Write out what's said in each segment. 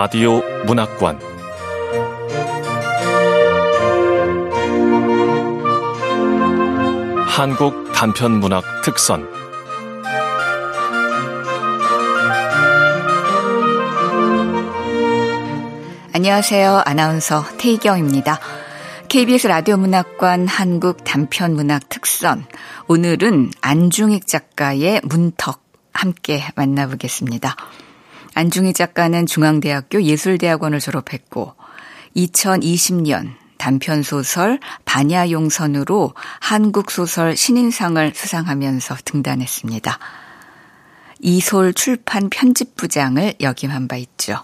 라디오 문학관 한국 단편 문학 특선 안녕하세요. 아나운서 태희경입니다. KBS 라디오 문학관 한국 단편 문학 특선. 오늘은 안중익 작가의 문턱 함께 만나보겠습니다. 안중희 작가는 중앙대학교 예술대학원을 졸업했고 2020년 단편소설 반야용선으로 한국소설 신인상을 수상하면서 등단했습니다. 이솔 출판 편집부장을 역임한 바 있죠.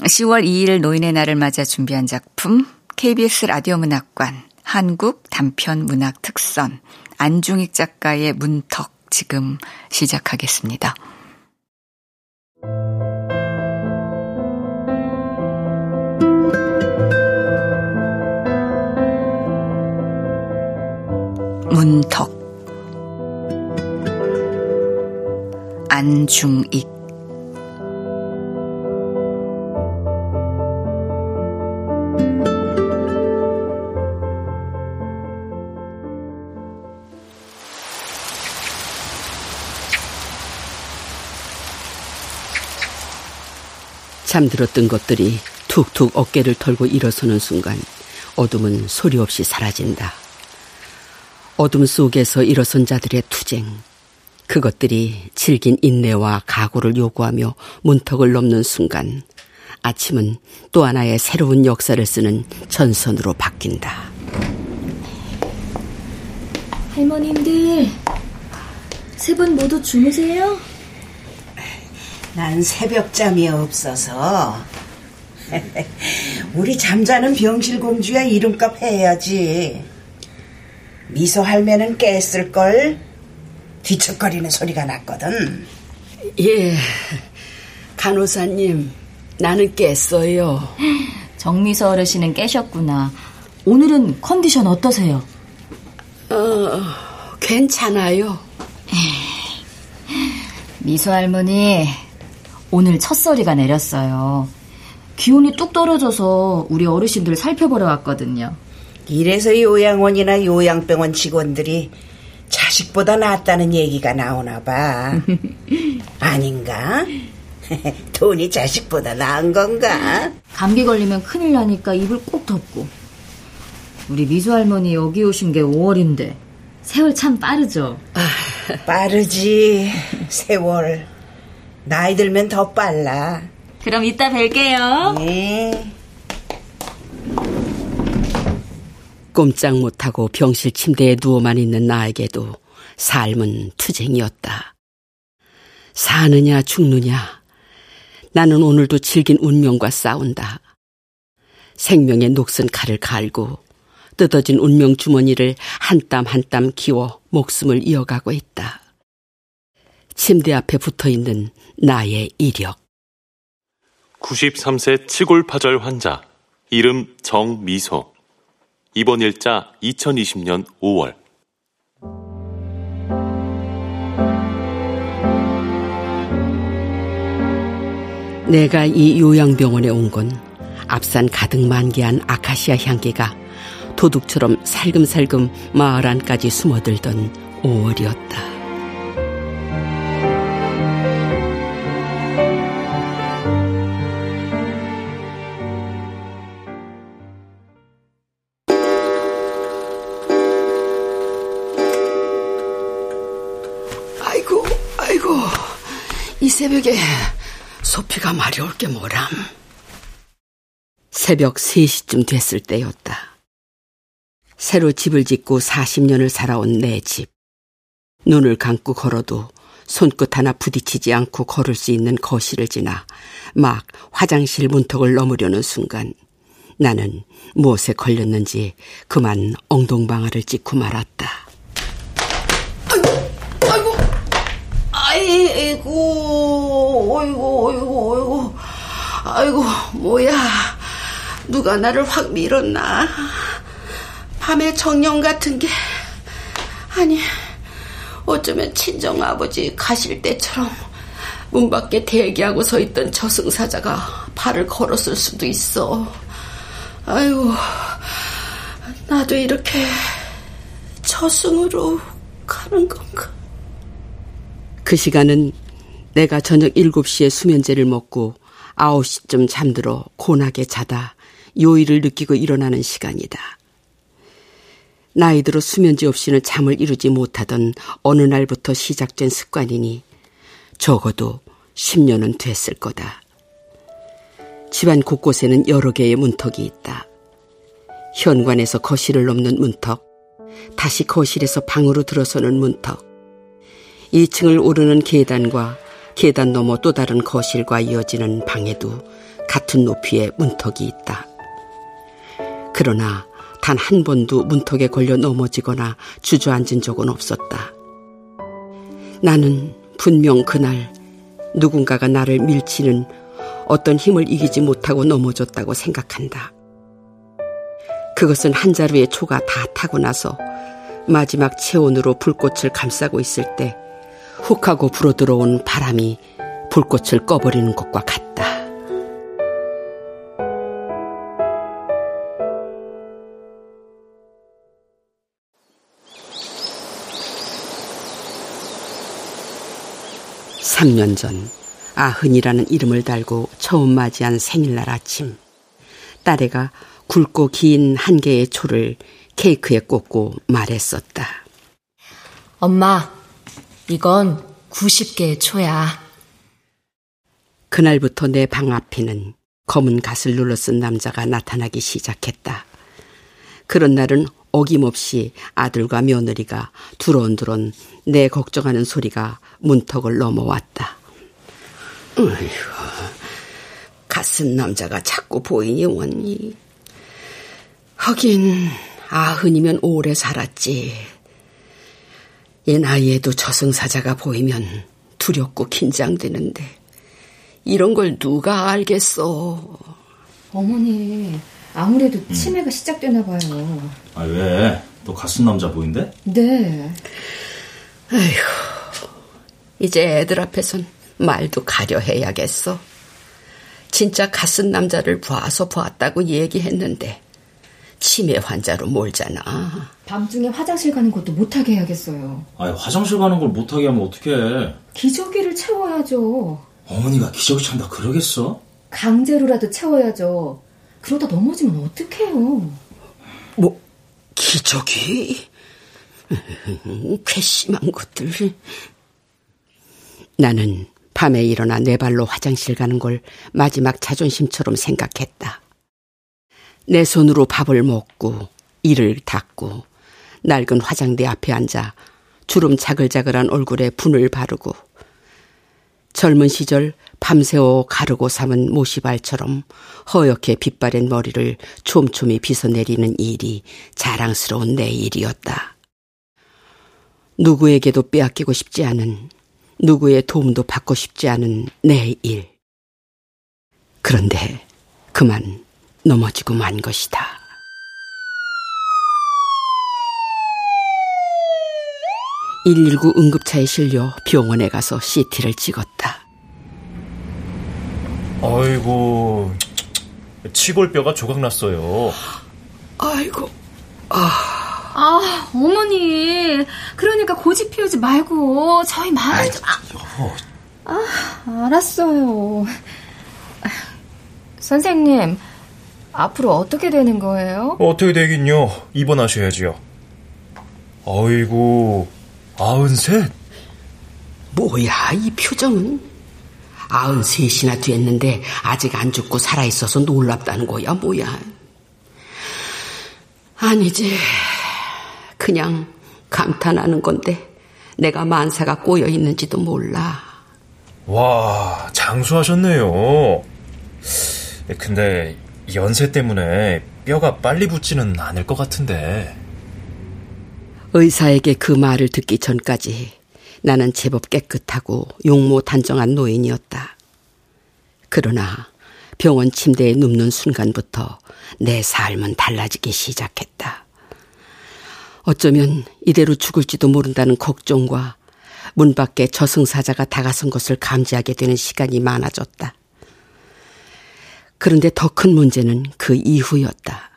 10월 2일 노인의 날을 맞아 준비한 작품 KBS 라디오 문학관 한국 단편 문학 특선 안중익 작가의 문턱 지금 시작하겠습니다. 문턱 안중익 잠들었던 것들이 툭툭 어깨를 털고 일어서는 순간 어둠은 소리 없이 사라진다. 어둠 속에서 일어선 자들의 투쟁. 그것들이 질긴 인내와 각오를 요구하며 문턱을 넘는 순간 아침은 또 하나의 새로운 역사를 쓰는 전선으로 바뀐다. 할머님들, 세 분 모두 주무세요? 난 새벽잠이 없어서. 우리 잠자는 병실 공주야 이름값 해야지. 미소 할매는 깼을 걸? 뒤척거리는 소리가 났거든. 예 간호사님 나는 깼어요. 정미서 어르신은 깨셨구나. 오늘은 컨디션 어떠세요? 어 괜찮아요. 미소 할머니 오늘 첫 소리가 내렸어요. 기온이 뚝 떨어져서 우리 어르신들 살펴보러 왔거든요. 이래서 요양원이나 요양병원 직원들이 자식보다 낫다는 얘기가 나오나 봐. 아닌가? 돈이 자식보다 나은 건가? 감기 걸리면 큰일 나니까 입을 꼭 덮고. 우리 미수 할머니 여기 오신 게 5월인데 세월 참 빠르죠? 아, 빠르지. 세월. 나이 들면 더 빨라. 그럼 이따 뵐게요. 네. 꼼짝 못하고 병실 침대에 누워만 있는 나에게도 삶은 투쟁이었다. 사느냐 죽느냐. 나는 오늘도 질긴 운명과 싸운다. 생명의 녹슨 칼을 갈고 뜯어진 운명 주머니를 한 땀 한 땀 기워 목숨을 이어가고 있다. 침대 앞에 붙어 있는 나의 이력. 93세 치골파절 환자. 이름 정미소. 입원 일자 2020년 5월. 내가 이 요양병원에 온 건 앞산 가득 만개한 아카시아 향기가 도둑처럼 살금살금 마을 안까지 숨어들던 5월이었다. 새벽에 소피가 마려울 게 뭐람. 새벽 3시쯤 됐을 때였다. 새로 집을 짓고 40년을 살아온 내 집. 눈을 감고 걸어도 손끝 하나 부딪히지 않고 걸을 수 있는 거실을 지나 막 화장실 문턱을 넘으려는 순간 나는 무엇에 걸렸는지 그만 엉덩방아를 찍고 말았다. 아이고, 어이고, 어이고, 어이고, 아이고, 뭐야. 누가 나를 확 밀었나. 밤에 정령 같은 게, 아니, 어쩌면 친정 아버지 가실 때처럼 문 밖에 대기하고 서 있던 저승사자가 발을 걸었을 수도 있어. 아유, 나도 이렇게 저승으로 가는 건가? 그 시간은 내가 저녁 7시에 수면제를 먹고 9시쯤 잠들어 고나게 자다 요일을 느끼고 일어나는 시간이다. 나이 들어 수면제 없이는 잠을 이루지 못하던 어느 날부터 시작된 습관이니 적어도 10년은 됐을 거다. 집안 곳곳에는 여러 개의 문턱이 있다. 현관에서 거실을 넘는 문턱, 다시 거실에서 방으로 들어서는 문턱, 2층을 오르는 계단과 계단 너머 또 다른 거실과 이어지는 방에도 같은 높이의 문턱이 있다. 그러나 단 한 번도 문턱에 걸려 넘어지거나 주저앉은 적은 없었다. 나는 분명 그날 누군가가 나를 밀치는 어떤 힘을 이기지 못하고 넘어졌다고 생각한다. 그것은 한 자루의 초가 다 타고 나서 마지막 체온으로 불꽃을 감싸고 있을 때 훅 하고 불어 들어온 바람이 불꽃을 꺼버리는 것과 같다. 3년 전 아흔이라는 이름을 달고 처음 맞이한 생일날 아침 딸애가 굵고 긴 한 개의 초를 케이크에 꽂고 말했었다. 엄마, 이건 90개의 초야. 그날부터 내 방 앞에는 검은 갓을 눌러 쓴 남자가 나타나기 시작했다. 그런 날은 어김없이 아들과 며느리가 두런두런 내 걱정하는 소리가 문턱을 넘어왔다. 어휴, 가슴 남자가 자꾸 보이니 원니. 하긴 아흔이면 오래 살았지. 이 나이에도 저승사자가 보이면 두렵고 긴장되는데 이런 걸 누가 알겠어. 어머니, 아무래도 음. 치매가 시작되나 봐요. 아, 왜? 너 가슴 남자 보인대? 네. 아휴, 이제 애들 앞에선 말도 가려 해야겠어. 진짜 가슴 남자를 봐서 보았다고 얘기했는데 치매 환자로 몰잖아. 밤중에 화장실 가는 것도 못하게 해야겠어요. 아 화장실 가는 걸 못하게 하면 어떡해. 기저귀를 채워야죠. 어머니가 기저귀 찬다 그러겠어? 강제로라도 채워야죠. 그러다 넘어지면 어떡해요. 뭐, 기저귀? 괘씸한 것들. 나는 밤에 일어나 내 발로 화장실 가는 걸 마지막 자존심처럼 생각했다. 내 손으로 밥을 먹고 이를 닦고 낡은 화장대 앞에 앉아 주름 자글자글한 얼굴에 분을 바르고 젊은 시절 밤새워 가르고 삼은 모시발처럼 허옇게 빗바랜 머리를 촘촘히 빗어내리는 일이 자랑스러운 내 일이었다. 누구에게도 빼앗기고 싶지 않은, 누구의 도움도 받고 싶지 않은 내 일. 그런데 그만 넘어지고 만 것이다. (119) 응급차에 실려 병원에 가서 CT를 찍었다. 아이고, 치골뼈가 조각났어요. 아이고, 아. 아, 어머니. 그러니까 고집 피우지 말고 저희 말을 좀. 여보. 아, 알았어요. 선생님, 앞으로 어떻게 되는 거예요? 어떻게 되긴요. 입원하셔야지요. 아이고, 아흔셋? 뭐야, 이 표정은? 아흔 셋이나 됐는데 아직 안 죽고 살아있어서 놀랍다는 거야, 뭐야. 아니지. 그냥 감탄하는 건데 내가 만사가 꼬여 있는지도 몰라. 와, 장수하셨네요. 근데 연세 때문에 뼈가 빨리 붙지는 않을 것 같은데. 의사에게 그 말을 듣기 전까지 나는 제법 깨끗하고 용모 단정한 노인이었다. 그러나 병원 침대에 눕는 순간부터 내 삶은 달라지기 시작했다. 어쩌면 이대로 죽을지도 모른다는 걱정과 문 밖에 저승사자가 다가선 것을 감지하게 되는 시간이 많아졌다. 그런데 더 큰 문제는 그 이후였다.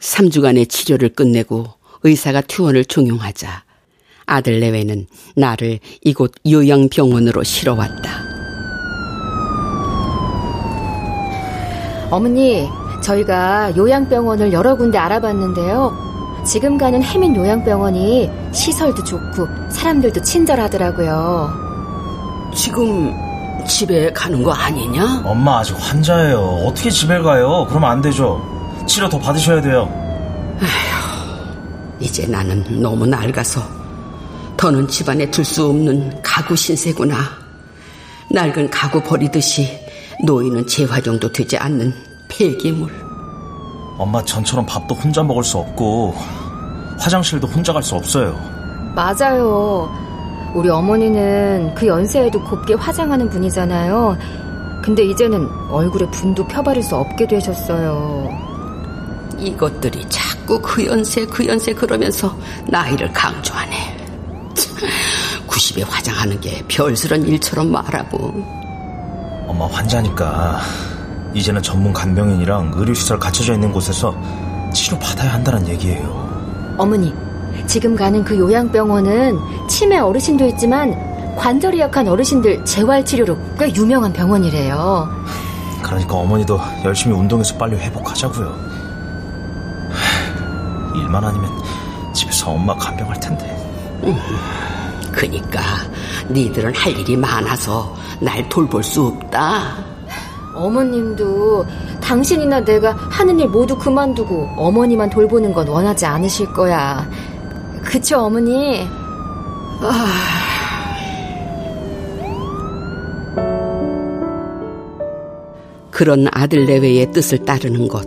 3주간의 치료를 끝내고 의사가 퇴원을 종용하자 아들 내외는 나를 이곳 요양병원으로 실어왔다. 어머니, 저희가 요양병원을 여러 군데 알아봤는데요. 지금 가는 해민 요양병원이 시설도 좋고 사람들도 친절하더라고요. 지금 집에 가는 거 아니냐? 엄마 아직 환자예요. 어떻게 집에 가요? 그러면 안 되죠. 치료 더 받으셔야 돼요. 이제 나는 너무 낡아서 더는 집안에 둘 수 없는 가구 신세구나. 낡은 가구 버리듯이 노인은 재활용도 되지 않는 폐기물. 엄마 전처럼 밥도 혼자 먹을 수 없고 화장실도 혼자 갈 수 없어요. 맞아요. 우리 어머니는 그 연세에도 곱게 화장하는 분이잖아요. 근데 이제는 얼굴에 분도 펴바를 수 없게 되셨어요. 이것들이 자꾸 그 연세 그 연세 그러면서 나이를 강조하네. 90에 화장하는 게 별스런 일처럼 말하고. 엄마 환자니까 이제는 전문 간병인이랑 의료시설 갖춰져 있는 곳에서 치료 받아야 한다는 얘기예요. 어머니, 지금 가는 그 요양병원은 치매 어르신도 있지만 관절이 약한 어르신들 재활치료로 꽤 유명한 병원이래요. 그러니까 어머니도 열심히 운동해서 빨리 회복하자고요. 하, 일만 아니면 집에서 엄마 간병할 텐데. 그니까 니들은 할 일이 많아서 날 돌볼 수 없다. 어머님도 당신이나 내가 하는 일 모두 그만두고 어머니만 돌보는 건 원하지 않으실 거야. 그쵸, 어머니? 그런 아들 내외의 뜻을 따르는 것,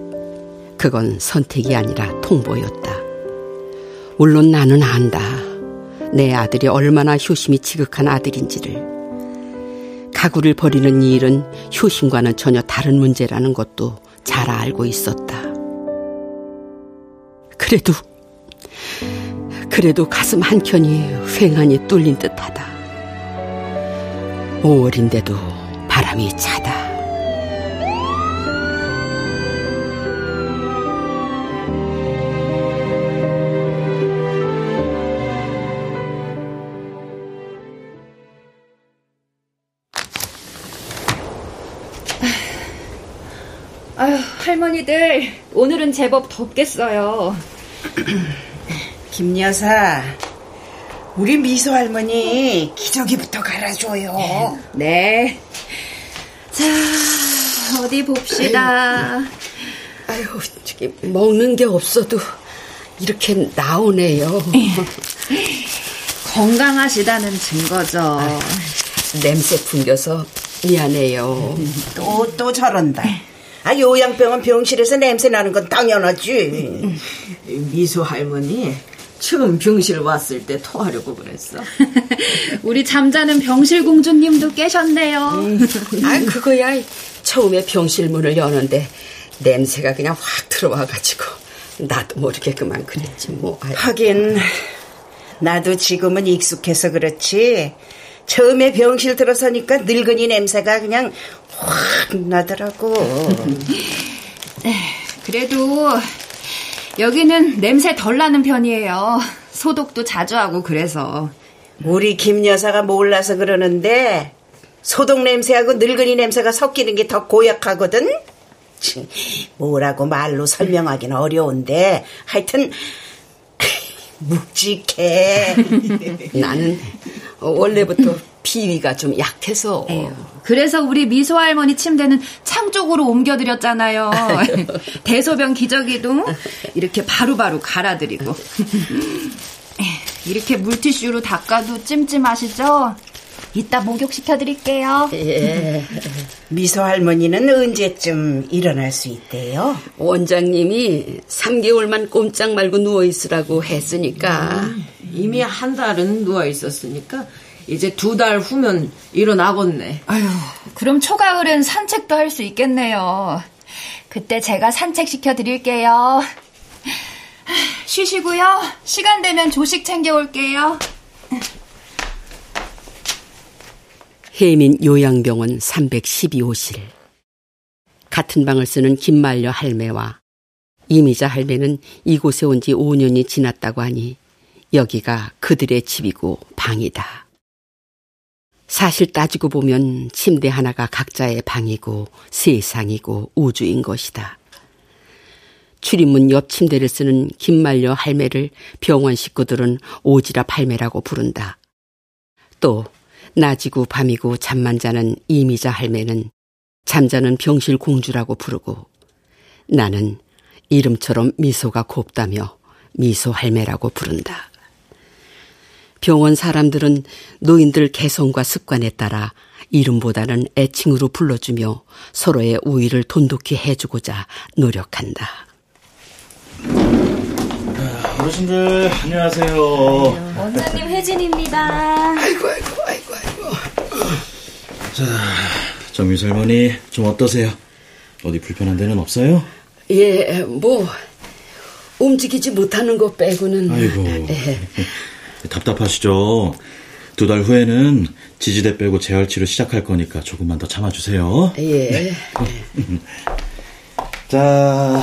그건 선택이 아니라 통보였다. 물론 나는 안다. 내 아들이 얼마나 효심이 지극한 아들인지를. 가구를 버리는 이 일은 효심과는 전혀 다른 문제라는 것도 잘 알고 있었다. 그래도, 그래도 가슴 한켠이 휑하니 뚫린 듯하다. 5월인데도 바람이 차다. 아휴, 할머니들, 오늘은 제법 덥겠어요. 김 여사, 우리 미소 할머니 기저귀부터 갈아줘요. 네. 자, 어디 봅시다. 아유, 저기 먹는 게 없어도 이렇게 나오네요. 건강하시다는 증거죠. 냄새 풍겨서 미안해요. 또, 또 저런다. 아, 요양병원 병실에서 냄새 나는 건 당연하지. 미소 할머니 처음 병실 왔을 때 토하려고 그랬어. 우리 잠자는 병실 공주님도 깨셨네요. 아, 그거야. 처음에 병실 문을 여는데 냄새가 그냥 확 들어와가지고 나도 모르게 그만 그랬지 뭐. 하긴, 나도 지금은 익숙해서 그렇지. 처음에 병실 들어서니까 늙은이 냄새가 그냥 확 나더라고. 그래도 여기는 냄새 덜 나는 편이에요. 소독도 자주 하고 그래서. 우리 김 여사가 몰라서 그러는데 소독 냄새하고 늙은이 냄새가 섞이는 게 더 고약하거든. 치, 뭐라고 말로 설명하기는 어려운데 하여튼 묵직해. 나는 원래부터 비위가 좀 약해서 그래서 우리 미소 할머니 침대는 창 쪽으로 옮겨드렸잖아요. 대소변 기저귀도 이렇게 바로 바로 갈아드리고. 이렇게 물티슈로 닦아도 찜찜하시죠? 이따 목욕시켜드릴게요. 예. 미소 할머니는 언제쯤 일어날 수 있대요? 원장님이 3개월만 꼼짝 말고 누워 있으라고 했으니까 이미 한 달은 누워 있었으니까 이제 두 달 후면 일어나겠네. 아유, 그럼 초가을엔 산책도 할 수 있겠네요. 그때 제가 산책시켜 드릴게요. 쉬시고요. 시간 되면 조식 챙겨올게요. 해민 요양병원 312호실. 같은 방을 쓰는 김말려 할매와 이미자 할매는 이곳에 온 지 5년이 지났다고 하니 여기가 그들의 집이고 방이다. 사실 따지고 보면 침대 하나가 각자의 방이고 세상이고 우주인 것이다. 출입문 옆 침대를 쓰는 김말려 할매를 병원 식구들은 오지랖 할매라고 부른다. 또 낮이고 밤이고 잠만 자는 이미자 할매는 잠자는 병실 공주라고 부르고 나는 이름처럼 미소가 곱다며 미소 할매라고 부른다. 병원 사람들은 노인들 개성과 습관에 따라 이름보다는 애칭으로 불러주며 서로의 우위를 돈독히 해주고자 노력한다. 어르신들 안녕하세요. 원장님 혜진입니다. 아이고 아이고 아이고 아이고. 자, 정미수 할머니 좀 어떠세요? 어디 불편한 데는 없어요? 예, 뭐 움직이지 못하는 것 빼고는. 아이고 예. 답답하시죠? 두 달 후에는 지지대 빼고 재활치료 시작할 거니까 조금만 더 참아주세요. 예. 자,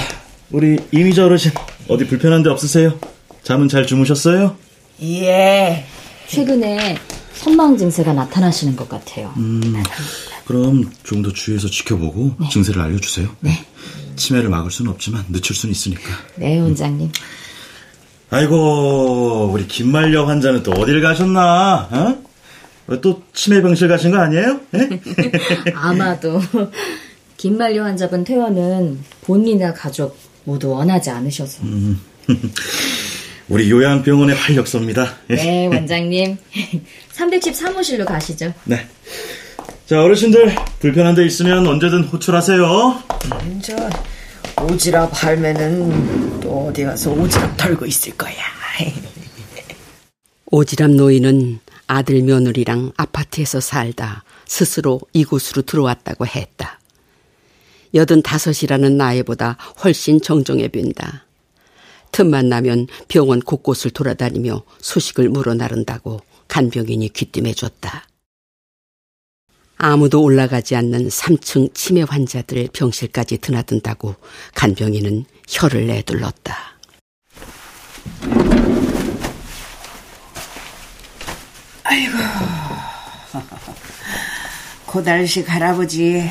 우리 이미자 어르신 어디 불편한 데 없으세요? 잠은 잘 주무셨어요? 예. 최근에 선망 증세가 나타나시는 것 같아요. 음, 그럼 좀 더 주의해서 지켜보고 증세를 알려주세요. 네. 치매를 막을 수는 없지만 늦출 수는 있으니까. 네, 원장님. 아이고, 우리 김말려 환자는 또 어딜 가셨나? 어? 왜또 치매 병실 가신 거 아니에요? 예? 아마도 김만료 환자분 퇴원은 본인이나 가족 모두 원하지 않으셔서. 음. 우리 요양병원의 활력소입니다. 예. 네, 원장님. 310 사무실로 가시죠. 네. 자, 어르신들 불편한 데 있으면 언제든 호출하세요. 저 오지랖 할매는 또 어디 가서 오지랖 털고 있을 거야. 오지랖 노인은 아들 며느리랑 아파트에서 살다 스스로 이곳으로 들어왔다고 했다. 여든 다섯이라는 나이보다 훨씬 정정해 빈다. 틈만 나면 병원 곳곳을 돌아다니며 소식을 물어 나른다고 간병인이 귀띔해 줬다. 아무도 올라가지 않는 3층 치매 환자들 병실까지 드나든다고 간병인은 혀를 내둘렀다. 아이고. 고달식 할아버지.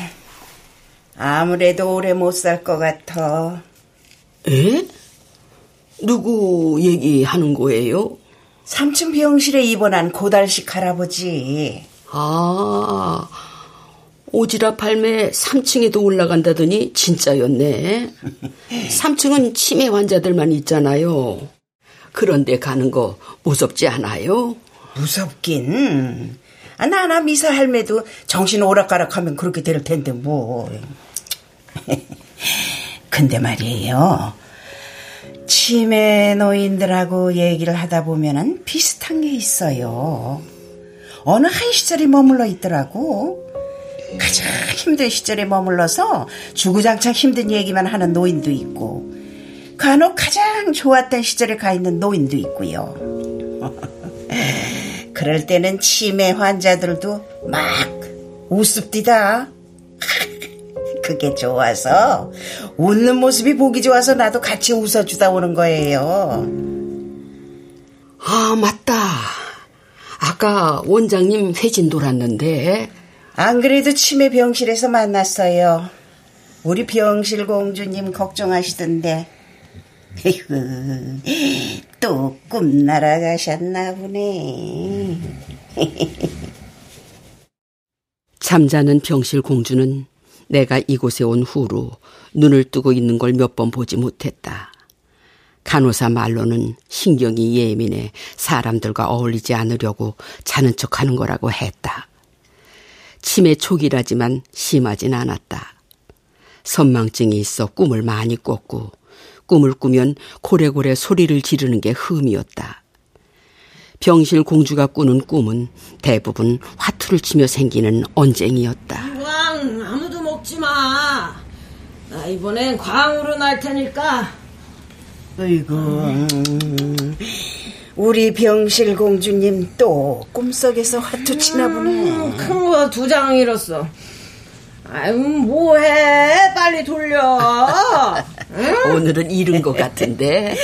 아무래도 오래 못 살 것 같아. 에? 누구 얘기하는 거예요? 3층 병실에 입원한 고달식 할아버지. 아, 오지랖 할매 3층에도 올라간다더니 진짜였네. 3층은 치매 환자들만 있잖아요. 그런데 가는 거 무섭지 않아요? 무섭긴. 아, 나나 미사 할매도 정신 오락가락하면 그렇게 될 텐데 뭐. 근데 말이에요. 치매 노인들하고 얘기를 하다 보면은 비슷한 게 있어요. 어느 한 시절에 머물러 있더라고. 가장 힘든 시절에 머물러서 주구장창 힘든 얘기만 하는 노인도 있고, 간혹 가장 좋았던 시절에 가 있는 노인도 있고요. 그럴 때는 치매 환자들도 막 우습디다. 그게 좋아서 웃는 모습이 보기 좋아서 나도 같이 웃어주다 오는 거예요. 아, 맞다. 아까 원장님 회진 돌았는데. 안 그래도 치매 병실에서 만났어요. 우리 병실 공주님 걱정하시던데. 에이구, 또꿈 날아가셨나 보네. 잠자는 병실 공주는 내가 이곳에 온 후로 눈을 뜨고 있는 걸 몇 번 보지 못했다. 간호사 말로는 신경이 예민해 사람들과 어울리지 않으려고 자는 척 하는 거라고 했다. 치매 초기라지만 심하진 않았다. 선망증이 있어 꿈을 많이 꿨고 꿈을 꾸면 고래고래 소리를 지르는 게 흠이었다. 병실 공주가 꾸는 꿈은 대부분 화투를 치며 생기는 언쟁이었다. 광 아무도 먹지 마. 나 이번엔 광으로 날 테니까. 어이구, 우리 병실 공주님 또 꿈속에서 화투 치나 보네. 음, 큰거 두 장 잃었어. 아유, 뭐해? 빨리 돌려. 응? 오늘은 잃은 것 같은데.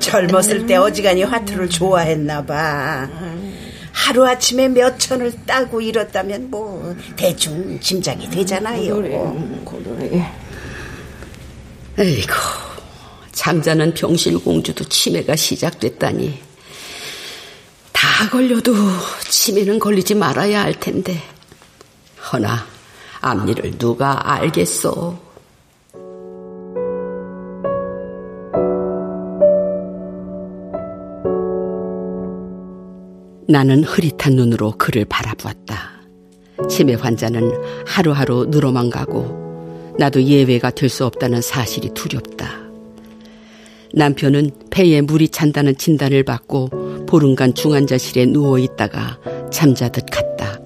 젊었을 때 어지간히 화투를 좋아했나 봐. 하루아침에 몇 천을 따고 잃었다면 뭐 대충 짐작이 되잖아요. 고돌이, 에이고, 잠자는 병실공주도 치매가 시작됐다니. 다 걸려도 치매는 걸리지 말아야 할 텐데. 허나 앞니를 누가 알겠어. 나는 흐릿한 눈으로 그를 바라보았다. 치매 환자는 하루하루 늘어만 가고 나도 예외가 될 수 없다는 사실이 두렵다. 남편은 폐에 물이 찬다는 진단을 받고 보름간 중환자실에 누워 있다가 잠자듯 갔다.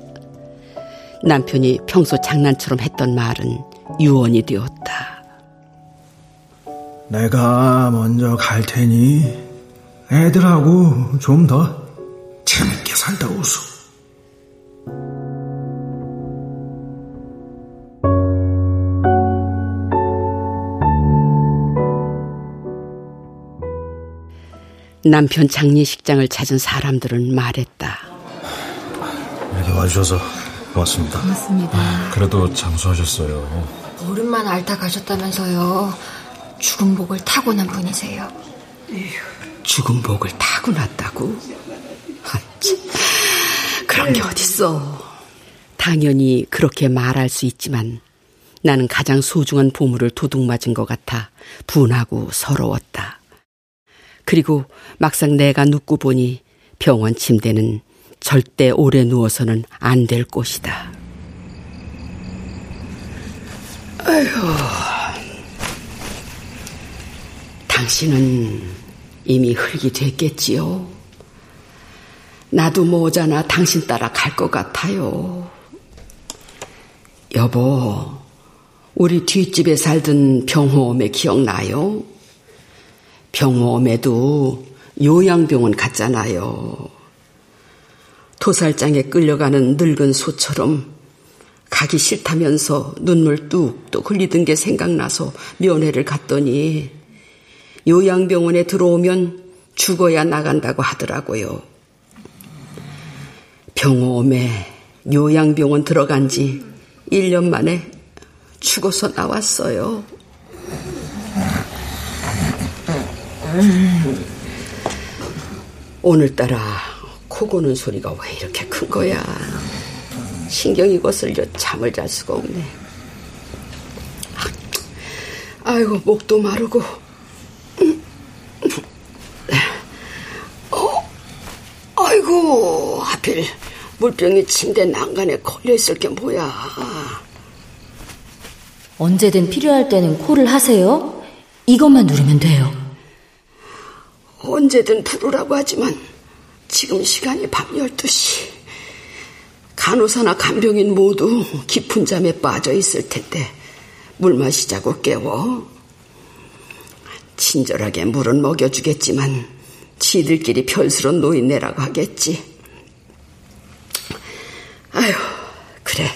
남편이 평소 장난처럼 했던 말은 유언이 되었다. 내가 먼저 갈 테니 애들하고 좀 더 재밌게 살다 오소. 남편 장례식장을 찾은 사람들은 말했다. 이렇게 와주셔서 고맙습니다. 고맙습니다. 그래도 장수하셨어요. 보름만 앓다 가셨다면서요. 죽은 복을 타고난 분이세요. 죽은 복을 타고났다고? 아, 그런 게 어딨어. 당연히 그렇게 말할 수 있지만 나는 가장 소중한 보물을 도둑맞은 것 같아 분하고 서러웠다. 그리고 막상 내가 눕고 보니 병원 침대는 절대 오래 누워서는 안 될 곳이다. 아휴, 당신은 이미 흙이 됐겠지요. 나도 모자나 당신 따라 갈 것 같아요. 여보, 우리 뒷집에 살던 병호엄에 기억나요? 병호엄에도 요양병원 갔잖아요. 도살장에 끌려가는 늙은 소처럼 가기 싫다면서 눈물 뚝뚝 흘리던 게 생각나서 면회를 갔더니 요양병원에 들어오면 죽어야 나간다고 하더라고요. 병호음에 요양병원 들어간 지 1년 만에 죽어서 나왔어요. 오늘따라 코 고는 소리가 왜 이렇게 큰 거야? 신경이 거슬려 잠을 잘 수가 없네. 아이고, 목도 마르고. 어? 아이고, 하필 물병이 침대 난간에 걸려 있을 게 뭐야. 언제든 필요할 때는 콜을 하세요. 이것만 누르면 돼요. 언제든 부르라고 하지만 지금 시간이 밤 12시. 간호사나 간병인 모두 깊은 잠에 빠져 있을 텐데 물 마시자고 깨워. 친절하게 물은 먹여주겠지만 지들끼리 별스런 노인네라고 하겠지. 아휴, 그래.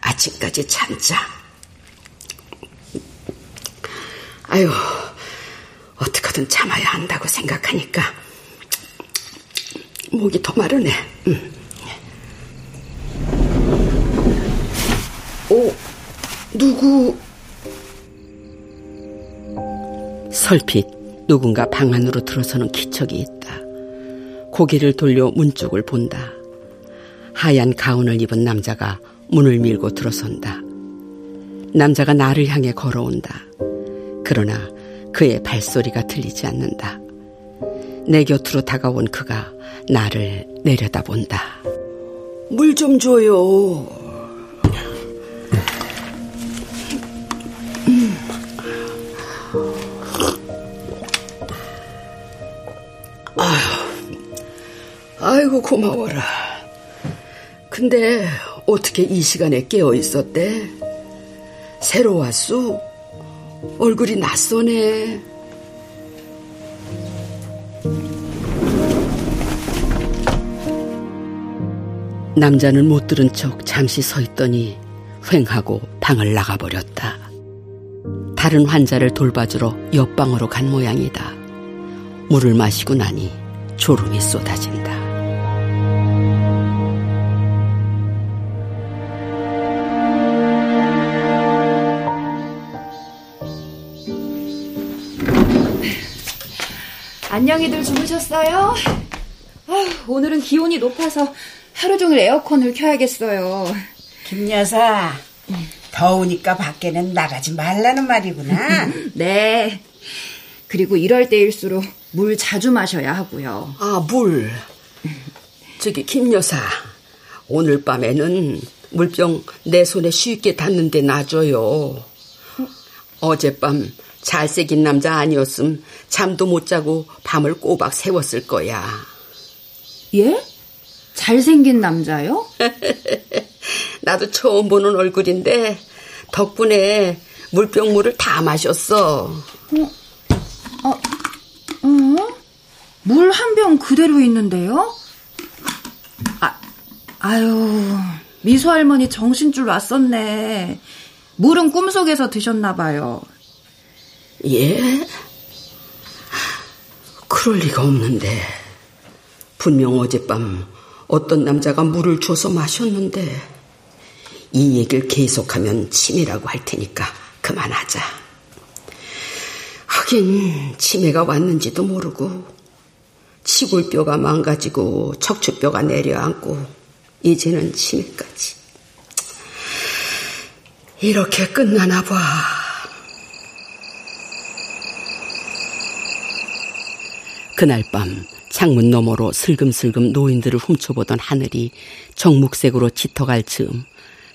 아침까지 참자. 아휴, 어떻게든 참아야 한다고 생각하니까 목이 더 마르네. 응. 오, 누구? 설핏 누군가 방 안으로 들어서는 기척이 있다. 고개를 돌려 문 쪽을 본다. 하얀 가운을 입은 남자가 문을 밀고 들어선다. 남자가 나를 향해 걸어온다. 그러나 그의 발소리가 들리지 않는다. 내 곁으로 다가온 그가 나를 내려다본다. 물 좀 줘요. 아이고 고마워라. 근데 어떻게 이 시간에 깨어 있었대? 새로 왔소? 얼굴이 낯선네 남자는 못 들은 척 잠시 서 있더니 횡하고 방을 나가버렸다. 다른 환자를 돌봐주러 옆방으로 간 모양이다. 물을 마시고 나니 졸음이 쏟아진다. 안녕히들 주무셨어요? 아, 오늘은 기온이 높아서 하루 종일 에어컨을 켜야겠어요. 김 여사, 더우니까 밖에는 나가지 말라는 말이구나. 네. 그리고 이럴 때일수록 물 자주 마셔야 하고요. 아, 물. 저기, 김 여사. 오늘 밤에는 물병 내 손에 쉽게 닿는데 놔줘요. 어젯밤 잘생긴 남자 아니었음 잠도 못 자고 밤을 꼬박 세웠을 거야. 예? 잘생긴 남자요? 나도 처음 보는 얼굴인데 덕분에 물병물을 다 마셨어. 어? 어? 어? 물 한 병 그대로 있는데요? 아, 아유, 미소 할머니 정신줄 왔었네. 물은 꿈속에서 드셨나 봐요. 예? 그럴 리가 없는데. 분명 어젯밤 어떤 남자가 물을 줘서 마셨는데 이 얘기를 계속하면 치매라고 할 테니까 그만하자. 하긴 치매가 왔는지도 모르고 치골뼈가 망가지고 척추뼈가 내려앉고 이제는 치매까지. 이렇게 끝나나 봐. 그날 밤 창문 너머로 슬금슬금 노인들을 훔쳐보던 하늘이 정묵색으로 짙어갈 즈음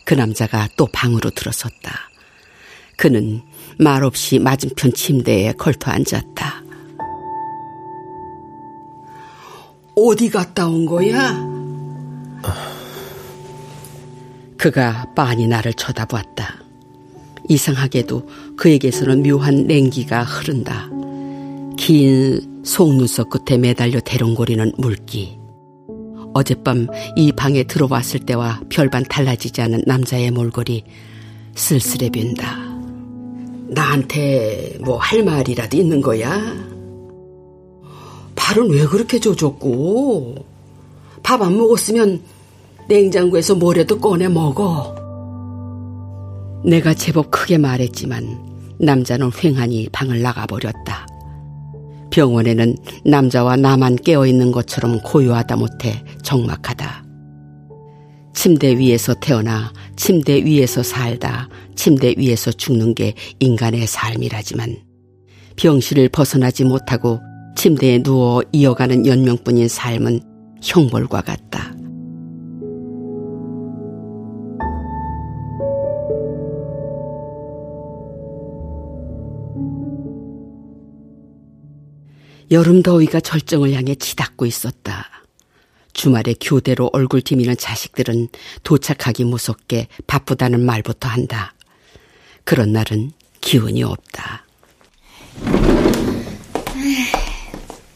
그 남자가 또 방으로 들어섰다. 그는 말없이 맞은편 침대에 걸터 앉았다. 어디 갔다 온 거야? 그가 빤히 나를 쳐다보았다. 이상하게도 그에게서는 묘한 냉기가 흐른다. 긴 속눈썹 끝에 매달려 대롱거리는 물기. 어젯밤 이 방에 들어왔을 때와 별반 달라지지 않은 남자의 몰골이 쓸쓸해 빈다. 나한테 뭐 할 말이라도 있는 거야? 발은 왜 그렇게 젖었고? 밥 안 먹었으면 냉장고에서 뭐라도 꺼내 먹어. 내가 제법 크게 말했지만 남자는 횡하니 방을 나가버렸다. 병원에는 남자와 나만 깨어있는 것처럼 고요하다 못해 적막하다. 침대 위에서 태어나 침대 위에서 살다 침대 위에서 죽는 게 인간의 삶이라지만 병실을 벗어나지 못하고 침대에 누워 이어가는 연명뿐인 삶은 형벌과 같다. 여름 더위가 절정을 향해 치닫고 있었다. 주말에 교대로 얼굴 디미는 자식들은 도착하기 무섭게 바쁘다는 말부터 한다. 그런 날은 기운이 없다.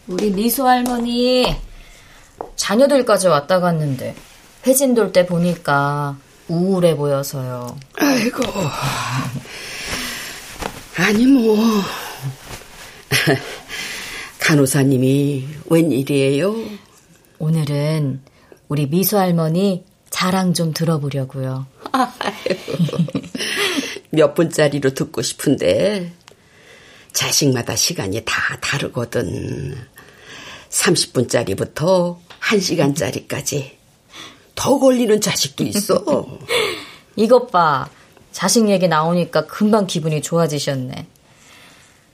우리 미소 할머니 자녀들까지 왔다 갔는데 회진 돌 때 보니까 우울해 보여서요. 아이고. 아니 뭐 간호사님이 웬일이에요? 오늘은 우리 미소 할머니 자랑 좀 들어보려고요. 몇 분짜리로 듣고 싶은데 자식마다 시간이 다 다르거든. 30분짜리부터 1시간짜리까지 더 걸리는 자식도 있어. 이것 봐. 자식 얘기 나오니까 금방 기분이 좋아지셨네.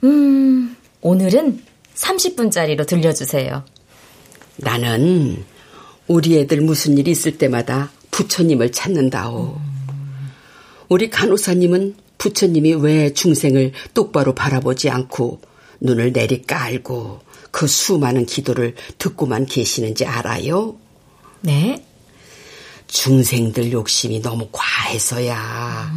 음, 오늘은 30분짜리로 들려주세요. 나는 우리 애들 무슨 일 있을 때마다 부처님을 찾는다오. 우리 간호사님은 부처님이 왜 중생을 똑바로 바라보지 않고 눈을 내리 깔고 그 수많은 기도를 듣고만 계시는지 알아요? 네? 중생들 욕심이 너무 과해서야.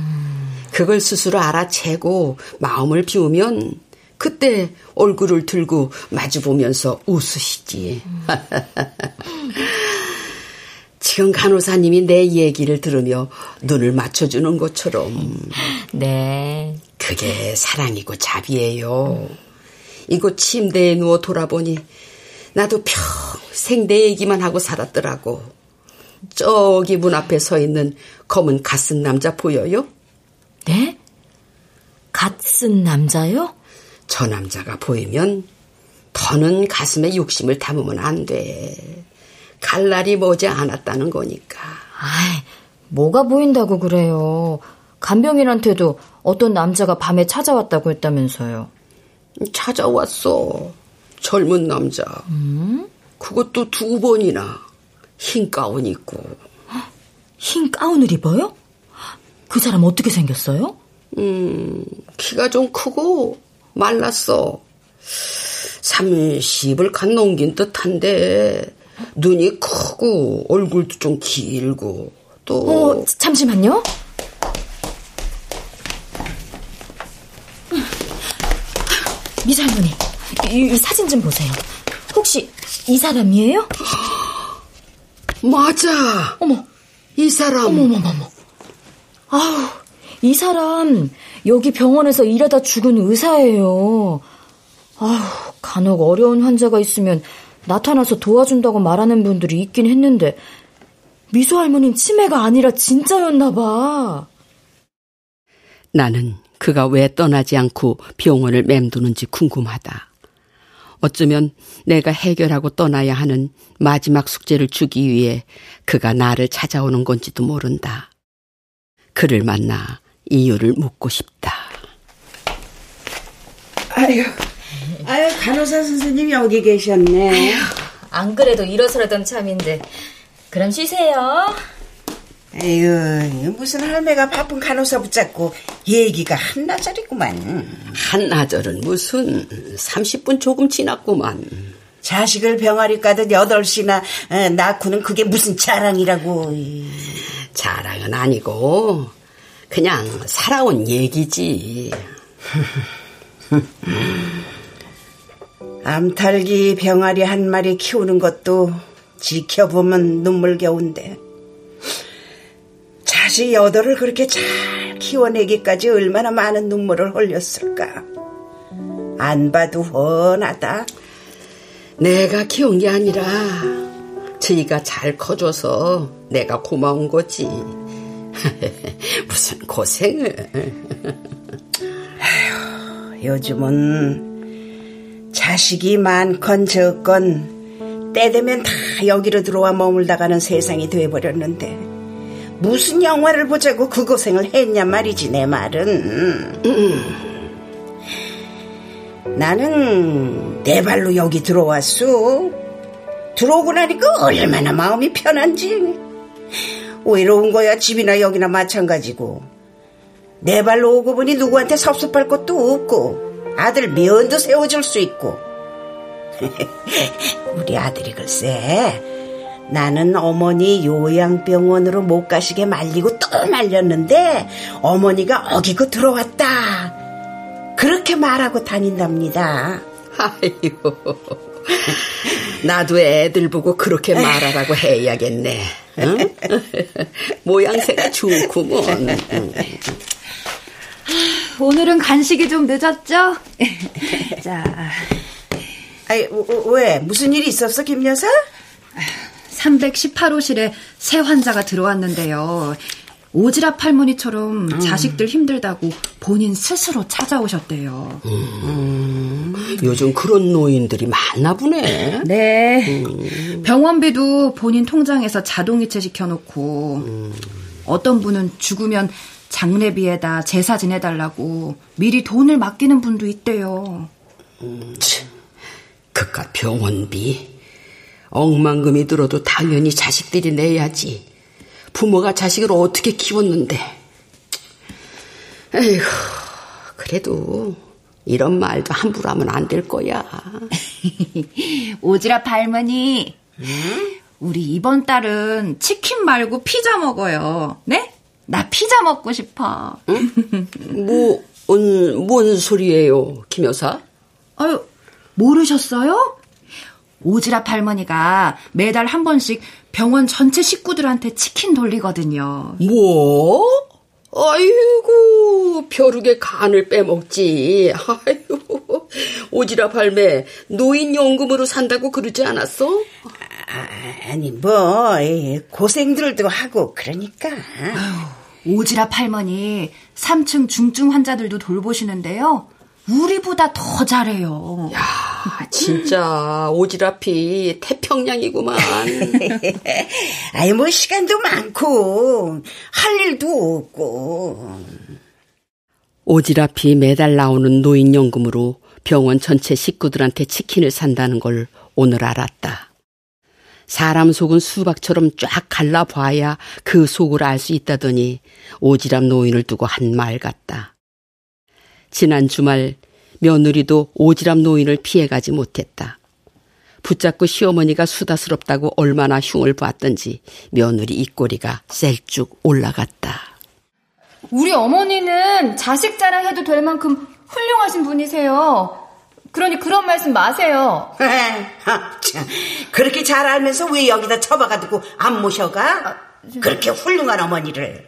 그걸 스스로 알아채고 마음을 비우면 그때 얼굴을 들고 마주보면서 웃으시지. 지금 간호사님이 내 얘기를 들으며 눈을 맞춰주는 것처럼. 네. 그게 사랑이고 자비예요. 이곳 침대에 누워 돌아보니 나도 평생 내 얘기만 하고 살았더라고. 저기 문 앞에 서 있는 검은 갓쓴 남자 보여요? 네? 갓쓴 남자요? 저 남자가 보이면 더는 가슴에 욕심을 담으면 안 돼. 갈 날이 머지 않았다는 거니까. 아이, 뭐가 보인다고 그래요. 간병인한테도 어떤 남자가 밤에 찾아왔다고 했다면서요. 찾아왔어. 젊은 남자. 음? 그것도 두 번이나 흰 가운 입고. 흰 가운을 입어요? 그 사람 어떻게 생겼어요? 음, 키가 좀 크고 말랐어. 30을 간 넘긴 듯한데 눈이 크고 얼굴도 좀 길고 또 어, 잠시만요. 미사 할머니, 이, 이 사진 좀 보세요. 혹시 이 사람이에요? 맞아. 어머, 이 사람. 어머머머머. 아우, 이 사람 여기 병원에서 일하다 죽은 의사예요. 아우, 간혹 어려운 환자가 있으면 나타나서 도와준다고 말하는 분들이 있긴 했는데 미소 할머니는 치매가 아니라 진짜였나 봐. 나는 그가 왜 떠나지 않고 병원을 맴도는지 궁금하다. 어쩌면 내가 해결하고 떠나야 하는 마지막 숙제를 주기 위해 그가 나를 찾아오는 건지도 모른다. 그를 만나 이유를 묻고 싶다. 아유, 아유, 간호사 선생님 여기 계셨네. 안 그래도 일어서라던 참인데. 그럼 쉬세요. 에휴, 무슨 할매가 바쁜 간호사 붙잡고 얘기가 한나절이구만. 한나절은 무슨 30분 조금 지났구만. 자식을 병아리 까듯 8시나 어, 낳고는 그게 무슨 자랑이라고. 자랑은 아니고 그냥 살아온 얘기지. 암탈기 병아리 한 마리 키우는 것도 지켜보면 눈물겨운데. 자식 여덟을 그렇게 잘 키워내기까지 얼마나 많은 눈물을 흘렸을까. 안 봐도 훤하다. 내가 키운 게 아니라 저희가 잘 커줘서 내가 고마운 거지 무슨 고생을. 아휴, 요즘은 자식이 많건 적건 때 되면 다 여기로 들어와 머물다 가는 세상이 돼버렸는데 무슨 영화를 보자고 그 고생을 했냐 말이지 내 말은. 나는 내 발로 여기 들어왔어 들어오고 나니까 얼마나 마음이 편한지 외로운 거야 집이나 여기나 마찬가지고. 내 발로 오고 보니 누구한테 섭섭할 것도 없고 아들 면도 세워줄 수 있고. 우리 아들이 글쎄 나는 어머니 요양병원으로 못 가시게 말리고 또 말렸는데 어머니가 어기고 들어왔다. 그렇게 말하고 다닌답니다. 아이고 나도 애들 보고 그렇게 말하라고 해야겠네 응? 모양새가 좋구먼 오늘은 간식이 좀 늦었죠? 자. 아이, 왜? 무슨 일이 있었어, 김 여사? 318호실에 새 환자가 들어왔는데요. 오지랖 할머니처럼 음. 자식들 힘들다고 본인 스스로 찾아오셨대요. 음, 요즘 그런 노인들이 많나 보네. 네. 음. 병원비도 본인 통장에서 자동이체 시켜놓고 음. 어떤 분은 죽으면 장례비에다 제사 지내달라고 미리 돈을 맡기는 분도 있대요. 음, 그깟 병원비 억만금이 들어도 당연히 자식들이 내야지. 부모가 자식을 어떻게 키웠는데. 에휴, 그래도 이런 말도 함부로 하면 안 될 거야. 오지랖 할머니, 응? 우리 이번 달은 치킨 말고 피자 먹어요. 네? 나 피자 먹고 싶어. 응? 뭐, 뭔, 뭔 소리예요, 김 여사? 아유, 모르셨어요? 오지랖 할머니가 매달 한 번씩 병원 전체 식구들한테 치킨 돌리거든요. 뭐? 아이고, 벼룩의 간을 빼먹지. 아이고, 오지랖 할매, 노인연금으로 산다고 그러지 않았어? 아, 아니, 뭐, 고생들도 하고, 그러니까. 아유, 오지랖 할머니, 3층 중증 환자들도 돌보시는데요. 우리보다 더 잘해요. 야, 진짜 오지랖이 태평양이구만. 아이 뭐 시간도 많고 할 일도 없고. 오지랖이 매달 나오는 노인연금으로 병원 전체 식구들한테 치킨을 산다는 걸 오늘 알았다. 사람 속은 수박처럼 쫙 갈라봐야 그 속을 알 수 있다더니 오지랖 노인을 두고 한 말 같다. 지난 주말 며느리도 오지랖 노인을 피해가지 못했다. 붙잡고 시어머니가 수다스럽다고 얼마나 흉을 봤던지 며느리 입꼬리가 셀쭉 올라갔다. 우리 어머니는 자식 자랑해도 될 만큼 훌륭하신 분이세요. 그러니 그런 말씀 마세요. 아, 그렇게 잘 알면서 왜 여기다 처박아두고 안 모셔가? 그렇게 훌륭한 어머니를.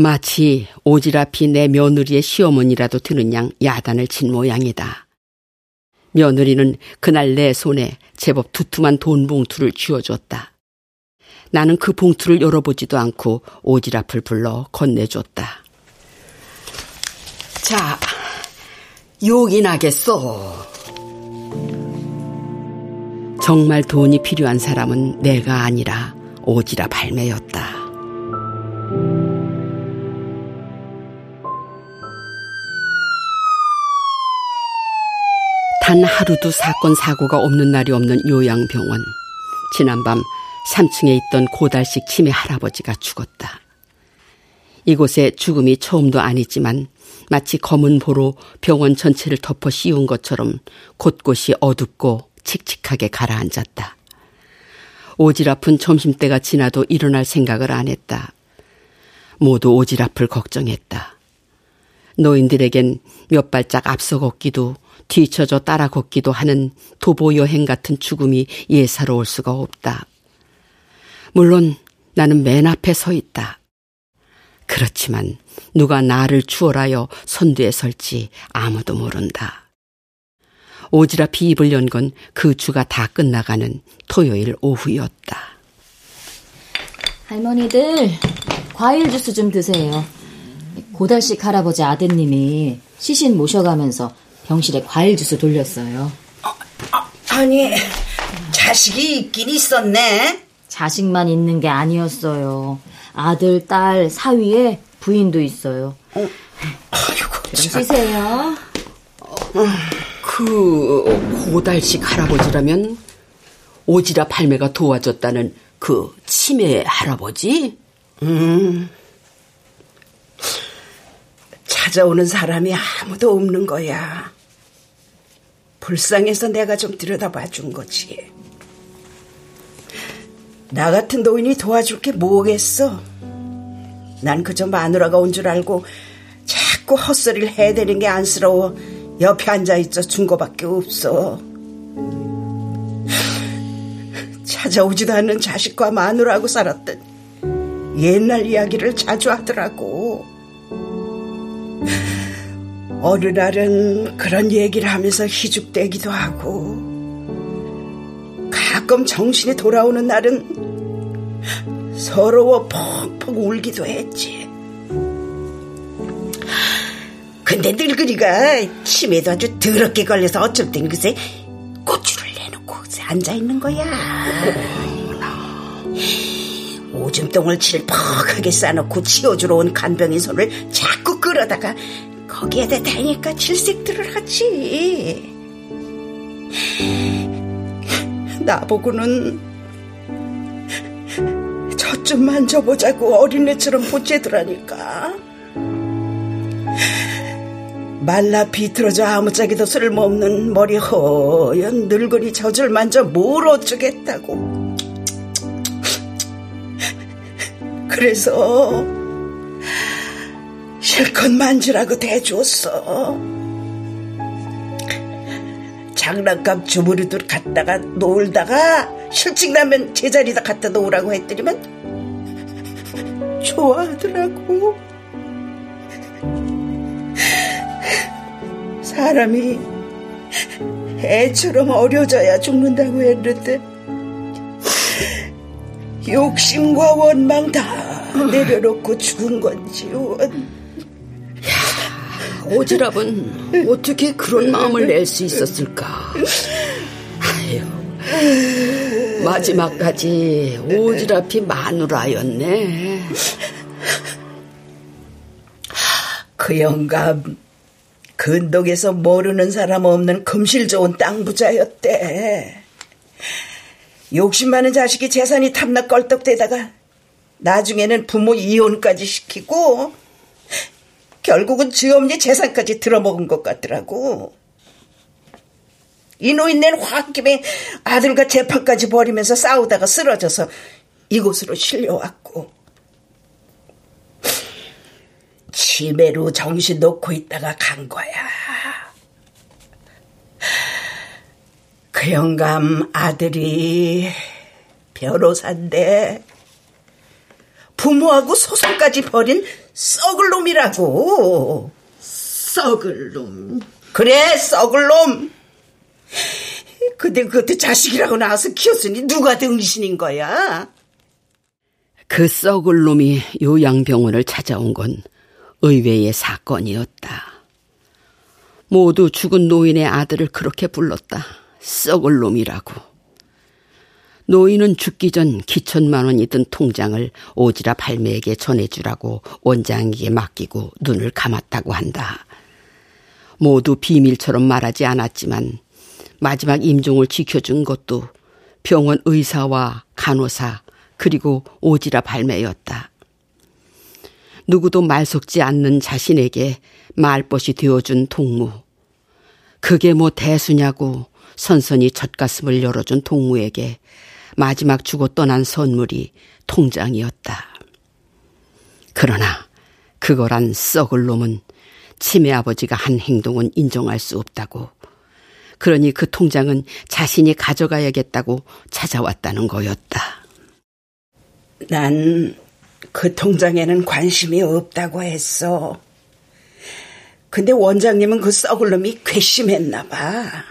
마치 오지랖이 내 며느리의 시어머니라도 드는 양 야단을 친 모양이다. 며느리는 그날 내 손에 제법 두툼한 돈 봉투를 쥐어줬다. 나는 그 봉투를 열어보지도 않고 오지랖을 불러 건네줬다. 자, 용인하겠소. 정말 돈이 필요한 사람은 내가 아니라 오지랖 할매였다. 단 하루도 사건 사고가 없는 날이 없는 요양병원. 지난밤 3층에 있던 고달식 치매 할아버지가 죽었다. 이곳에 죽음이 처음도 아니지만 마치 검은 보로 병원 전체를 덮어 씌운 것처럼 곳곳이 어둡고 칙칙하게 가라앉았다. 오지랖은 점심때가 지나도 일어날 생각을 안 했다. 모두 오지랖을 걱정했다. 노인들에겐 몇 발짝 앞서 걷기도 뒤쳐져 따라 걷기도 하는 도보 여행 같은 죽음이 예사로울 수가 없다. 물론 나는 맨 앞에 서 있다. 그렇지만 누가 나를 추월하여 선두에 설지 아무도 모른다. 오지랖이 입을 연 건 그 주가 다 끝나가는 토요일 오후였다. 할머니들, 과일 주스 좀 드세요. 고달식 할아버지 아드님이 시신 모셔가면서 병실에 과일 주스 돌렸어요. 어, 아니, 자식이 있긴 있었네. 자식만 있는 게 아니었어요. 아들, 딸, 사위에 부인도 있어요. 어. 아이고, 그럼 쉬세요. 그 고달식 할아버지라면 오지랖 할매가 도와줬다는 그 치매 할아버지? 음. 찾아오는 사람이 아무도 없는 거야. 불쌍해서 내가 좀 들여다봐 준 거지. 나 같은 노인이 도와줄 게 뭐겠어? 난 그저 마누라가 온 줄 알고 자꾸 헛소리를 해대는 게 안쓰러워 옆에 앉아있어 준 거밖에 없어. 찾아오지도 않는 자식과 마누라하고 살았던 옛날 이야기를 자주 하더라고. 어느 날은 그런 얘기를 하면서 희죽대기도 하고 가끔 정신이 돌아오는 날은 서러워 펑펑 울기도 했지. 근데 늙은이가 치매도 아주 더럽게 걸려서 어쩔 땐 그새 고추를 내놓고 앉아 있는 거야. 오줌 똥을 질퍽하게 싸놓고 치워주러 온 간병인 손을 자꾸 끌어다가 거기에다 대니까 질색들을 하지. 나보고는 저 좀 만져보자고 어린애처럼 보채더라니까. 말라 비틀어져 아무짝에도 쓸모없는 머리 허연 늙은이 젖을 만져 뭘 어쩌겠다고. 그래서 실컷 만지라고 대주었어. 장난감 주머니도 갖다가 놀다가 실직 나면 제자리다 갖다 놓으라고 했더니만 좋아하더라고. 사람이 애처럼 어려져야 죽는다고 했는데 욕심과 원망 다 내려놓고 죽은 건지 원. 야, 오지랖은 어떻게 그런 마음을 낼 수 있었을까? 아유, 마지막까지 오지랖이 마누라였네. 그 영감 근동에서 모르는 사람 없는 금실 좋은 땅 부자였대. 욕심 많은 자식이 재산이 탐나 껄떡대다가 나중에는 부모 이혼까지 시키고 결국은 지엄니 재산까지 들어먹은 것 같더라고. 이 노인네는 홧김에 아들과 재판까지 벌이면서 싸우다가 쓰러져서 이곳으로 실려왔고 치매로 정신 놓고 있다가 간 거야. 그 영감 아들이 변호사인데 부모하고 소송까지 벌인 썩을 놈이라고. 썩을 놈. 그래, 썩을 놈. 근데 그것도 자식이라고 나와서 키웠으니 누가 등신인 거야? 그 썩을 놈이 요양병원을 찾아온 건 의외의 사건이었다. 모두 죽은 노인의 아들을 그렇게 불렀다. 썩을 놈이라고. 노인은 죽기 전 기천만 원이 든 통장을 오지랖 할매에게 전해주라고 원장에게 맡기고 눈을 감았다고 한다. 모두 비밀처럼 말하지 않았지만 마지막 임종을 지켜준 것도 병원 의사와 간호사 그리고 오지랖 할매였다. 누구도 말 섞지 않는 자신에게 말벗이 되어준 동무. 그게 뭐 대수냐고 선선히 젖가슴을 열어준 동무에게 마지막 주고 떠난 선물이 통장이었다. 그러나 그거란 썩을 놈은 치매 아버지가 한 행동은 인정할 수 없다고. 그러니 그 통장은 자신이 가져가야겠다고 찾아왔다는 거였다. 난 그 통장에는 관심이 없다고 했어. 근데 원장님은 그 썩을 놈이 괘씸했나 봐.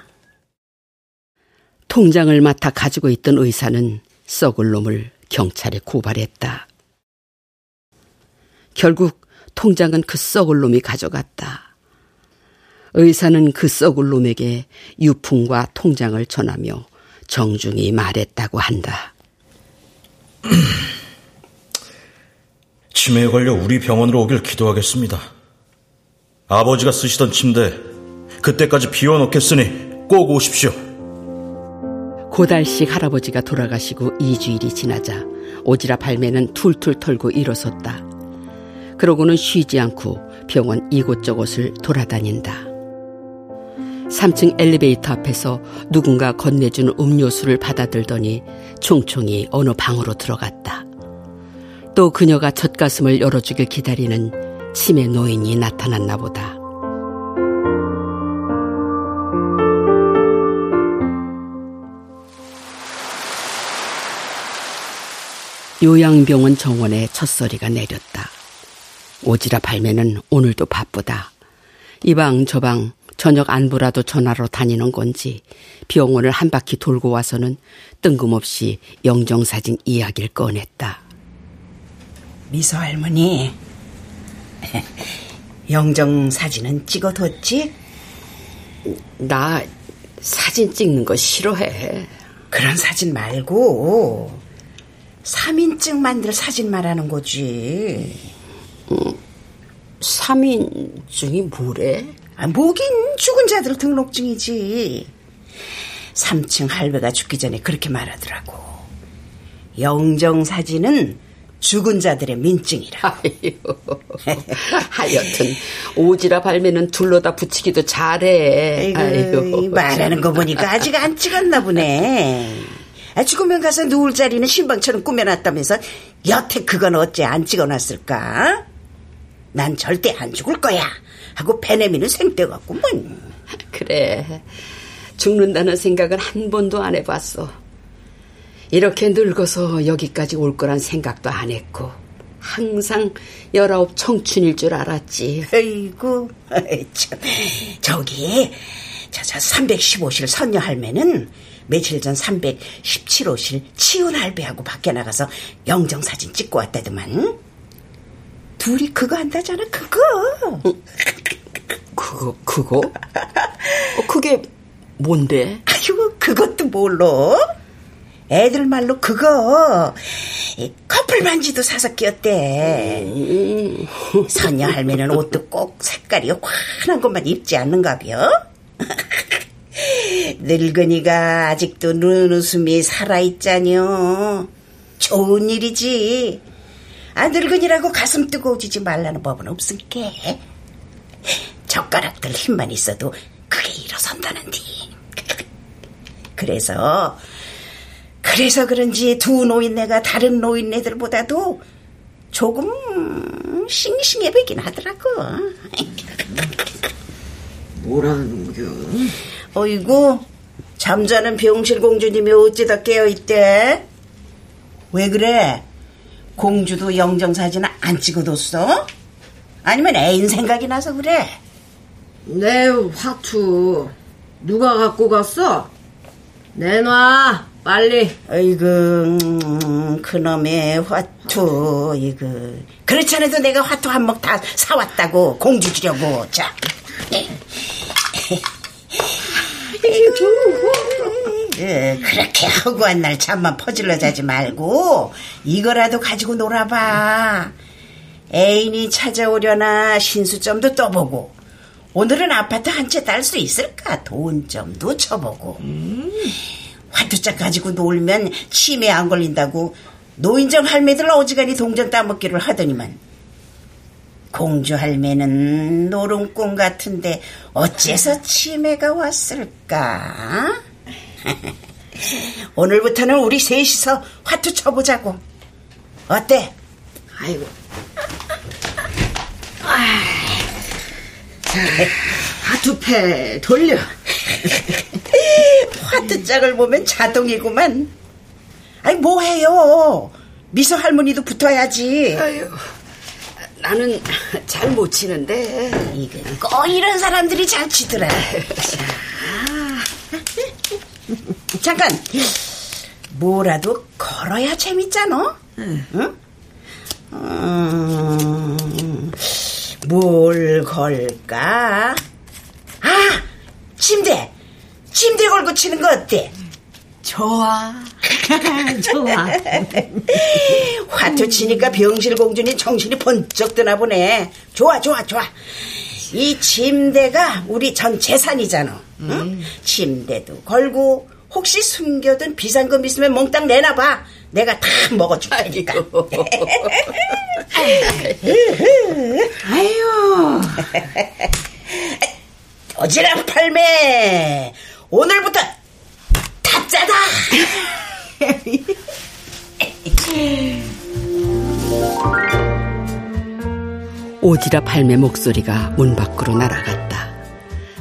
통장을 맡아 가지고 있던 의사는 썩을 놈을 경찰에 고발했다. 결국 통장은 그 썩을 놈이 가져갔다. 의사는 그 썩을 놈에게 유품과 통장을 전하며 정중히 말했다고 한다. 치매에 걸려 우리 병원으로 오길 기도하겠습니다. 아버지가 쓰시던 침대 그때까지 비워놓겠으니 꼭 오십시오. 고달식 할아버지가 돌아가시고 2주일이 지나자 오지랖 할매는 툴툴 털고 일어섰다. 그러고는 쉬지 않고 병원 이곳저곳을 돌아다닌다. 3층 엘리베이터 앞에서 누군가 건네준 음료수를 받아들더니 총총히 어느 방으로 들어갔다. 또 그녀가 젖가슴을 열어주길 기다리는 치매 노인이 나타났나 보다. 요양병원 정원에 첫소리가 내렸다. 오지랖 할매는 오늘도 바쁘다. 이방 저방 저녁 안부라도 전화로 다니는 건지 병원을 한 바퀴 돌고 와서는 뜬금없이 영정사진 이야기를 꺼냈다. 미소 할머니, 영정 사진은 찍어뒀지? 나 사진 찍는 거 싫어해. 그런 사진 말고 3인증 만들 사진 말하는 거지. 음, 3인증이 뭐래? 아, 뭐긴 죽은 자들 등록증이지. 3층 할배가 죽기 전에 그렇게 말하더라고. 영정 사진은 죽은 자들의 민증이라. 하여튼 오지랖 할매는 둘러다 붙이기도 잘해. 아이고, 말하는 거 보니까 아직 안 찍었나 보네. 아, 죽으면 가서 누울 자리는 신방처럼 꾸며놨다면서 여태 그건 어째 안 찍어놨을까? 난 절대 안 죽을 거야. 하고 베네미는 생떼 같구먼. 그래. 죽는다는 생각은 한 번도 안 해봤어. 이렇게 늙어서 여기까지 올 거란 생각도 안 했고 항상 열아홉 청춘일 줄 알았지. 아이고, 참. 저기 저, 저 315실 선녀 할매는 며칠 전 317호실 치운 할배하고 밖에 나가서 영정 사진 찍고 왔다더만. 둘이 그거 한다잖아, 그거. 그거, 그거? 어, 그게 뭔데? 아유, 그것도 몰라? 애들 말로 그거 커플 반지도 사서 끼었대. 음. 선녀 할매는 옷도 꼭 색깔이 환한 것만 입지 않는가벼? 늙은이가 아직도 눈웃음이 살아있자뇨. 좋은 일이지. 아, 늙은이라고 가슴 뜨거워지지 말라는 법은 없을게. 젓가락들 힘만 있어도 그게 일어선다는디. 그래서 그래서 그런지 두 노인네가 다른 노인네들보다도 조금 싱싱해 보이긴 하더라고. 뭐라는 겨? 어이구, 잠자는 병실 공주님이 어찌다 깨어있대? 왜 그래? 공주도 영정사진 안 찍어뒀어? 아니면 애인 생각이 나서 그래? 내 화투 누가 갖고 갔어? 내놔 빨리. 아이고 음, 그놈의 화투 이거 그렇지 않아도 내가 화투 한몫 다 사왔다고 공주 주려고 자. 예, 그렇게 허구한 날 잠만 퍼질러 자지 말고 이거라도 가지고 놀아봐. 애인이 찾아오려나 신수점도 떠보고 오늘은 아파트 한 채 딸 수 있을까 돈점도 쳐보고 음. 화투짝 가지고 놀면 치매 안 걸린다고 노인정 할매들 어지간히 동전 따먹기를 하더니만 공주 할매는 노름꿈 같은데 어째서 치매가 왔을까? 오늘부터는 우리 셋이서 화투 쳐보자고. 어때? 아이고. 아, 자, 화투패 돌려. 화투짝을 보면 자동이구만. 아니 뭐해요? 미소 할머니도 붙어야지. 아유, 나는 잘 못 치는데. 이거 꼭 이런 사람들이 잘 치더라. 잠깐. 뭐라도 걸어야 재밌잖아. 응? 음, 뭘 걸까? 아, 침대. 침대 걸고 치는 거 어때? 좋아. 좋아. 화투 치니까 병실 공주님 정신이 번쩍 드나 보네. 좋아, 좋아, 좋아. 이 침대가 우리 전 재산이잖아. 응? 음. 침대도 걸고 혹시 숨겨둔 비상금 있으면 몽땅 내놔봐. 내가 다 먹어줄 테니까. 아유. 어지랑 팔매. 오늘부터 타짜다. 오지라 팔매 목소리가 문 밖으로 날아갔다.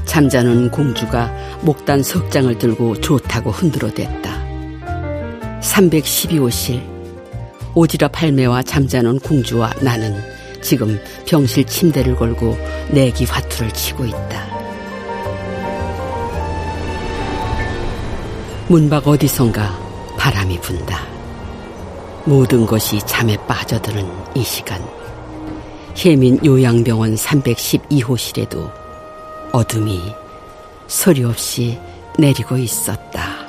잠자는 공주가 목단 석 장을 들고 좋다고 흔들어댔다. 312호실 오지라 팔매와 잠자는 공주와 나는 지금 병실 침대를 걸고 내기 화투를 치고 있다. 문밖 어디선가 바람이 분다. 모든 것이 잠에 빠져드는 이 시간. 혜민 요양병원 312호실에도 어둠이 소리 없이 내리고 있었다.